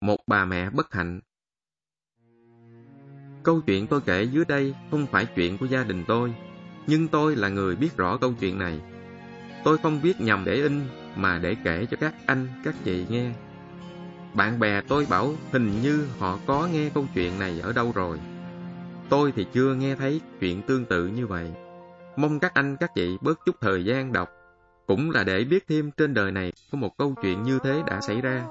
Một bà mẹ bất hạnh Câu chuyện tôi kể dưới đây không phải chuyện của gia đình tôi, nhưng tôi là người biết rõ câu chuyện này. Tôi không viết nhằm để in, mà để kể cho các anh, các chị nghe. Bạn bè tôi bảo hình như họ có nghe câu chuyện này ở đâu rồi. Tôi thì chưa nghe thấy chuyện tương tự như vậy. Mong các anh, các chị bớt chút thời gian đọc, cũng là để biết thêm trên đời này có một câu chuyện như thế đã xảy ra.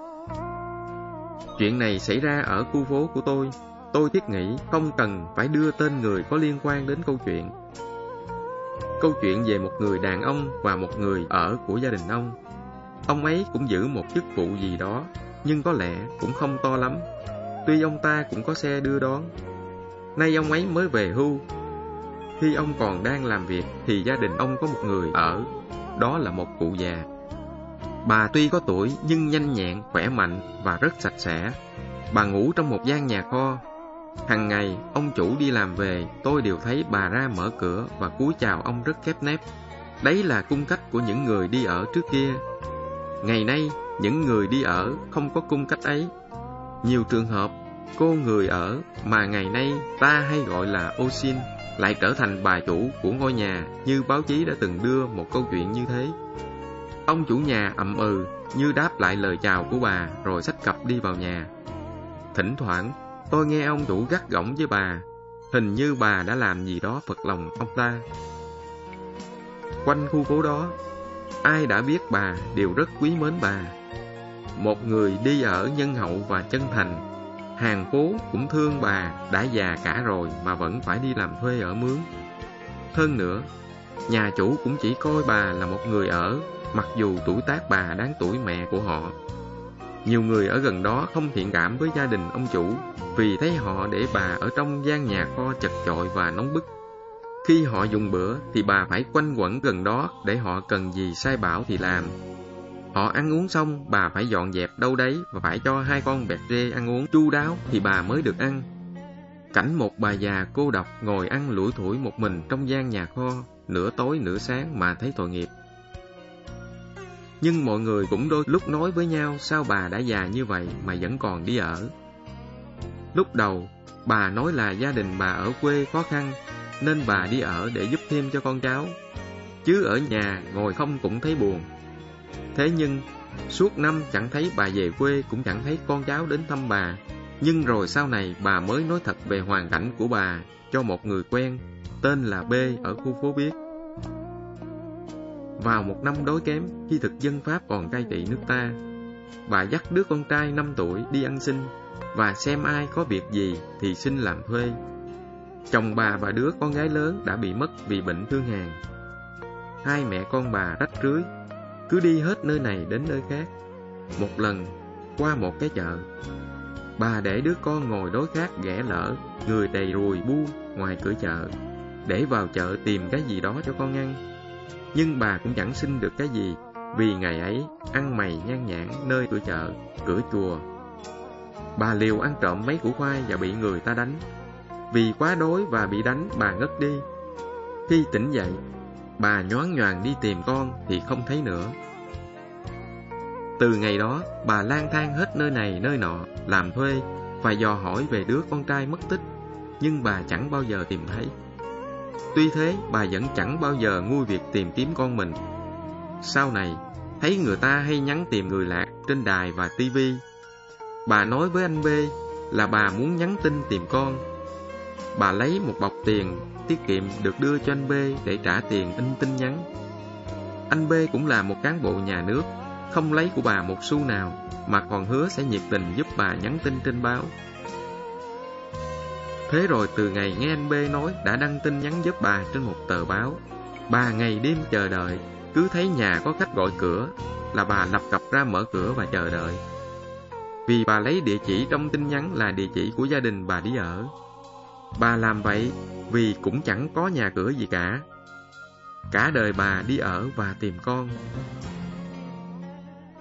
Chuyện này xảy ra ở khu phố của tôi. Tôi thiết nghĩ không cần phải đưa tên người có liên quan đến câu chuyện. Câu chuyện về một người đàn ông và một người ở của gia đình ông. Ông ấy cũng giữ một chức vụ gì đó, nhưng có lẽ cũng không to lắm. Tuy ông ta cũng có xe đưa đón. Nay ông ấy mới về hưu. Khi ông còn đang làm việc thì gia đình ông có một người ở, đó là một cụ già. Bà tuy có tuổi nhưng nhanh nhẹn, khỏe mạnh và rất sạch sẽ. Bà ngủ trong một gian nhà kho. Hằng ngày, ông chủ đi làm về, tôi đều thấy bà ra mở cửa và cúi chào ông rất khép nép. Đấy là cung cách của những người đi ở trước kia. Ngày nay, những người đi ở không có cung cách ấy. Nhiều trường hợp, cô người ở mà ngày nay ta hay gọi là ô xin lại trở thành bà chủ của ngôi nhà như báo chí đã từng đưa một câu chuyện như thế. Ông chủ nhà ậm ừ như đáp lại lời chào của bà rồi xách cặp đi vào nhà. Thỉnh thoảng, tôi nghe ông chủ gắt gỏng với bà, hình như bà đã làm gì đó phật lòng ông ta. Quanh khu phố đó, ai đã biết bà đều rất quý mến bà. Một người đi ở nhân hậu và chân thành, hàng phố cũng thương bà đã già cả rồi mà vẫn phải đi làm thuê ở mướn. Hơn nữa, nhà chủ cũng chỉ coi bà là một người ở mặc dù tuổi tác bà đáng tuổi mẹ của họ. Nhiều người ở gần đó không thiện cảm với gia đình ông chủ vì thấy họ để bà ở trong gian nhà kho chật chội và nóng bức. Khi họ dùng bữa thì bà phải quanh quẩn gần đó để họ cần gì sai bảo thì làm. Họ ăn uống xong, bà phải dọn dẹp đâu đấy và phải cho hai con bẹt rê ăn uống chu đáo thì bà mới được ăn. Cảnh một bà già cô độc ngồi ăn lủi thủi một mình trong gian nhà kho, nửa tối nửa sáng mà thấy tội nghiệp. Nhưng mọi người cũng đôi lúc nói với nhau sao bà đã già như vậy mà vẫn còn đi ở. Lúc đầu, bà nói là gia đình bà ở quê khó khăn, nên bà đi ở để giúp thêm cho con cháu. Chứ ở nhà ngồi không cũng thấy buồn. Thế nhưng, suốt năm chẳng thấy bà về quê cũng chẳng thấy con cháu đến thăm bà. Nhưng rồi sau này bà mới nói thật về hoàn cảnh của bà cho một người quen, tên là B ở khu phố biết. Vào một năm đói kém, khi thực dân Pháp còn cai trị nước ta, bà dắt đứa con trai 5 tuổi đi ăn xin và xem ai có việc gì thì xin làm thuê. Chồng bà và đứa con gái lớn đã bị mất vì bệnh thương hàn. Hai mẹ con bà rách rưới, cứ đi hết nơi này đến nơi khác. Một lần, qua một cái chợ, bà để đứa con ngồi đối khác ghẻ lỡ, người đầy rùi bu ngoài cửa chợ, để vào chợ tìm cái gì đó cho con ăn nhưng bà cũng chẳng xin được cái gì, vì ngày ấy ăn mày nhan nhãn nơi cửa chợ, cửa chùa. Bà liều ăn trộm mấy củ khoai và bị người ta đánh. Vì quá đói và bị đánh, bà ngất đi. Khi tỉnh dậy, bà nhoáng nhoàng đi tìm con thì không thấy nữa. Từ ngày đó, bà lang thang hết nơi này nơi nọ, làm thuê, và dò hỏi về đứa con trai mất tích, nhưng bà chẳng bao giờ tìm thấy. Tuy thế, bà vẫn chẳng bao giờ nguôi việc tìm kiếm con mình. Sau này, thấy người ta hay nhắn tìm người lạc trên đài và tivi. Bà nói với anh B là bà muốn nhắn tin tìm con. Bà lấy một bọc tiền tiết kiệm được đưa cho anh B để trả tiền in tin nhắn. Anh B cũng là một cán bộ nhà nước, không lấy của bà một xu nào, mà còn hứa sẽ nhiệt tình giúp bà nhắn tin trên báo. Thế rồi từ ngày nghe anh B nói đã đăng tin nhắn giúp bà trên một tờ báo. Bà ngày đêm chờ đợi, cứ thấy nhà có khách gọi cửa là bà lập cập ra mở cửa và chờ đợi. Vì bà lấy địa chỉ trong tin nhắn là địa chỉ của gia đình bà đi ở. Bà làm vậy vì cũng chẳng có nhà cửa gì cả. Cả đời bà đi ở và tìm con.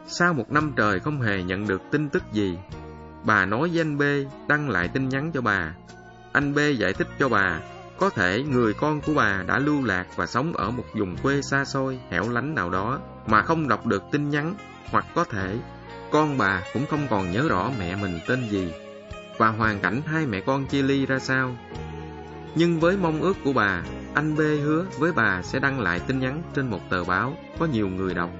Sau một năm trời không hề nhận được tin tức gì, bà nói với anh B đăng lại tin nhắn cho bà anh B giải thích cho bà, có thể người con của bà đã lưu lạc và sống ở một vùng quê xa xôi, hẻo lánh nào đó mà không đọc được tin nhắn, hoặc có thể con bà cũng không còn nhớ rõ mẹ mình tên gì và hoàn cảnh hai mẹ con chia ly ra sao. Nhưng với mong ước của bà, anh B hứa với bà sẽ đăng lại tin nhắn trên một tờ báo có nhiều người đọc.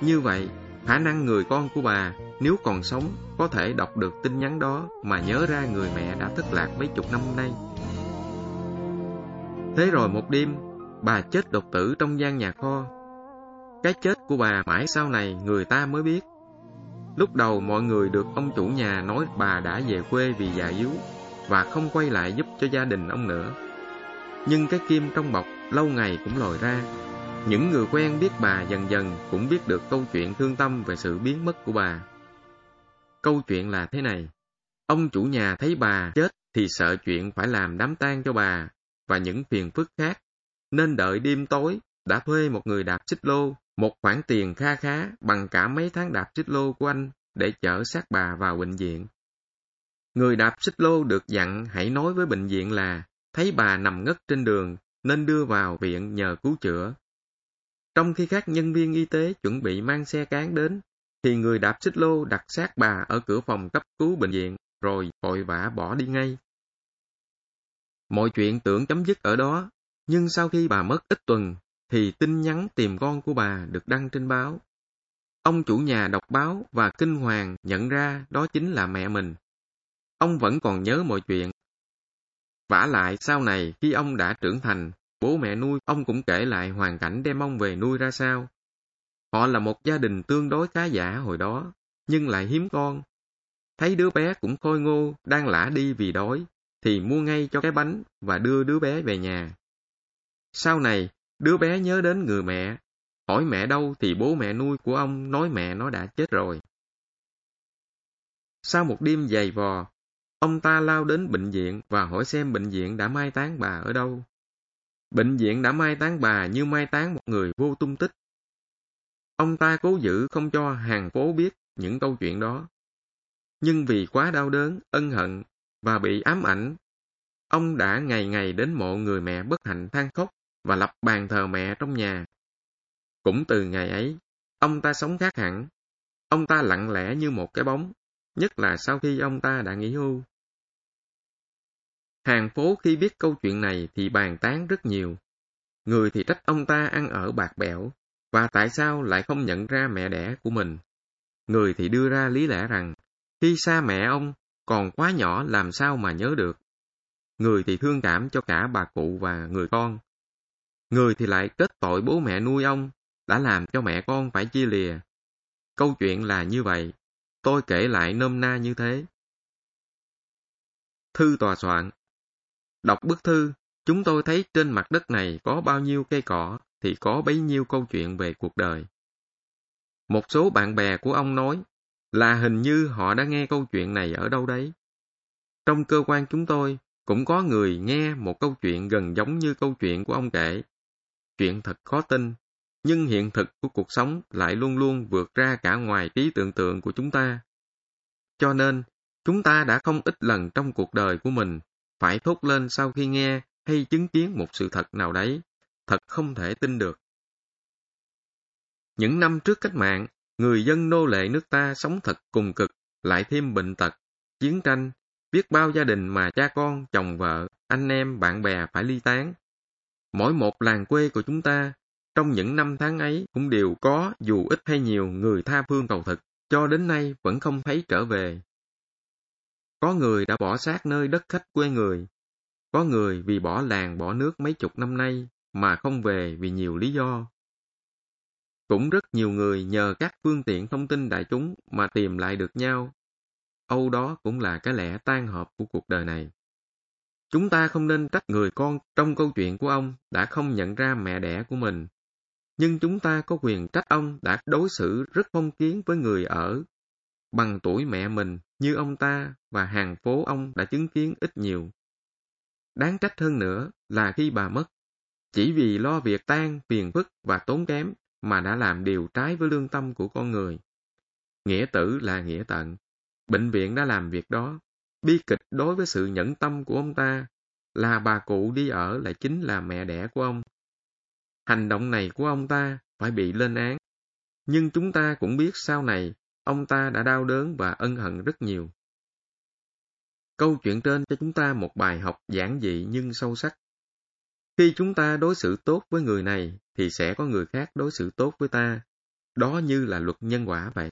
Như vậy, khả năng người con của bà nếu còn sống có thể đọc được tin nhắn đó mà nhớ ra người mẹ đã thất lạc mấy chục năm nay. Thế rồi một đêm, bà chết đột tử trong gian nhà kho. Cái chết của bà mãi sau này người ta mới biết. Lúc đầu mọi người được ông chủ nhà nói bà đã về quê vì già yếu và không quay lại giúp cho gia đình ông nữa. Nhưng cái kim trong bọc lâu ngày cũng lòi ra. Những người quen biết bà dần dần cũng biết được câu chuyện thương tâm về sự biến mất của bà. Câu chuyện là thế này. Ông chủ nhà thấy bà chết thì sợ chuyện phải làm đám tang cho bà và những phiền phức khác, nên đợi đêm tối đã thuê một người đạp xích lô một khoản tiền kha khá bằng cả mấy tháng đạp xích lô của anh để chở xác bà vào bệnh viện. Người đạp xích lô được dặn hãy nói với bệnh viện là thấy bà nằm ngất trên đường nên đưa vào viện nhờ cứu chữa. Trong khi các nhân viên y tế chuẩn bị mang xe cán đến, thì người đạp xích lô đặt xác bà ở cửa phòng cấp cứu bệnh viện rồi vội vã bỏ đi ngay. Mọi chuyện tưởng chấm dứt ở đó, nhưng sau khi bà mất ít tuần thì tin nhắn tìm con của bà được đăng trên báo. Ông chủ nhà đọc báo và kinh hoàng nhận ra đó chính là mẹ mình. Ông vẫn còn nhớ mọi chuyện. vả lại sau này khi ông đã trưởng thành, bố mẹ nuôi ông cũng kể lại hoàn cảnh đem ông về nuôi ra sao. Họ là một gia đình tương đối khá giả hồi đó, nhưng lại hiếm con. Thấy đứa bé cũng khôi ngô, đang lả đi vì đói, thì mua ngay cho cái bánh và đưa đứa bé về nhà. Sau này, Đứa bé nhớ đến người mẹ, hỏi mẹ đâu thì bố mẹ nuôi của ông nói mẹ nó đã chết rồi. Sau một đêm dày vò, ông ta lao đến bệnh viện và hỏi xem bệnh viện đã mai táng bà ở đâu. Bệnh viện đã mai táng bà như mai táng một người vô tung tích. Ông ta cố giữ không cho hàng phố biết những câu chuyện đó. Nhưng vì quá đau đớn, ân hận và bị ám ảnh, ông đã ngày ngày đến mộ người mẹ bất hạnh than khóc và lập bàn thờ mẹ trong nhà. Cũng từ ngày ấy, ông ta sống khác hẳn. Ông ta lặng lẽ như một cái bóng, nhất là sau khi ông ta đã nghỉ hưu. Hàng phố khi biết câu chuyện này thì bàn tán rất nhiều. Người thì trách ông ta ăn ở bạc bẽo, và tại sao lại không nhận ra mẹ đẻ của mình. Người thì đưa ra lý lẽ rằng, khi xa mẹ ông, còn quá nhỏ làm sao mà nhớ được. Người thì thương cảm cho cả bà cụ và người con, Người thì lại kết tội bố mẹ nuôi ông, đã làm cho mẹ con phải chia lìa. Câu chuyện là như vậy, tôi kể lại nôm na như thế. Thư tòa soạn Đọc bức thư, chúng tôi thấy trên mặt đất này có bao nhiêu cây cỏ thì có bấy nhiêu câu chuyện về cuộc đời. Một số bạn bè của ông nói là hình như họ đã nghe câu chuyện này ở đâu đấy. Trong cơ quan chúng tôi cũng có người nghe một câu chuyện gần giống như câu chuyện của ông kể chuyện thật khó tin, nhưng hiện thực của cuộc sống lại luôn luôn vượt ra cả ngoài trí tưởng tượng của chúng ta. Cho nên, chúng ta đã không ít lần trong cuộc đời của mình phải thốt lên sau khi nghe hay chứng kiến một sự thật nào đấy, thật không thể tin được. Những năm trước cách mạng, người dân nô lệ nước ta sống thật cùng cực, lại thêm bệnh tật, chiến tranh, biết bao gia đình mà cha con, chồng vợ, anh em, bạn bè phải ly tán, Mỗi một làng quê của chúng ta, trong những năm tháng ấy cũng đều có dù ít hay nhiều người tha phương cầu thực, cho đến nay vẫn không thấy trở về. Có người đã bỏ xác nơi đất khách quê người, có người vì bỏ làng bỏ nước mấy chục năm nay mà không về vì nhiều lý do. Cũng rất nhiều người nhờ các phương tiện thông tin đại chúng mà tìm lại được nhau. Âu đó cũng là cái lẽ tan hợp của cuộc đời này. Chúng ta không nên trách người con trong câu chuyện của ông đã không nhận ra mẹ đẻ của mình. Nhưng chúng ta có quyền trách ông đã đối xử rất phong kiến với người ở. Bằng tuổi mẹ mình như ông ta và hàng phố ông đã chứng kiến ít nhiều. Đáng trách hơn nữa là khi bà mất, chỉ vì lo việc tan, phiền phức và tốn kém mà đã làm điều trái với lương tâm của con người. Nghĩa tử là nghĩa tận. Bệnh viện đã làm việc đó Bi kịch đối với sự nhẫn tâm của ông ta là bà cụ đi ở lại chính là mẹ đẻ của ông. Hành động này của ông ta phải bị lên án. Nhưng chúng ta cũng biết sau này ông ta đã đau đớn và ân hận rất nhiều. Câu chuyện trên cho chúng ta một bài học giản dị nhưng sâu sắc. Khi chúng ta đối xử tốt với người này, thì sẽ có người khác đối xử tốt với ta. Đó như là luật nhân quả vậy.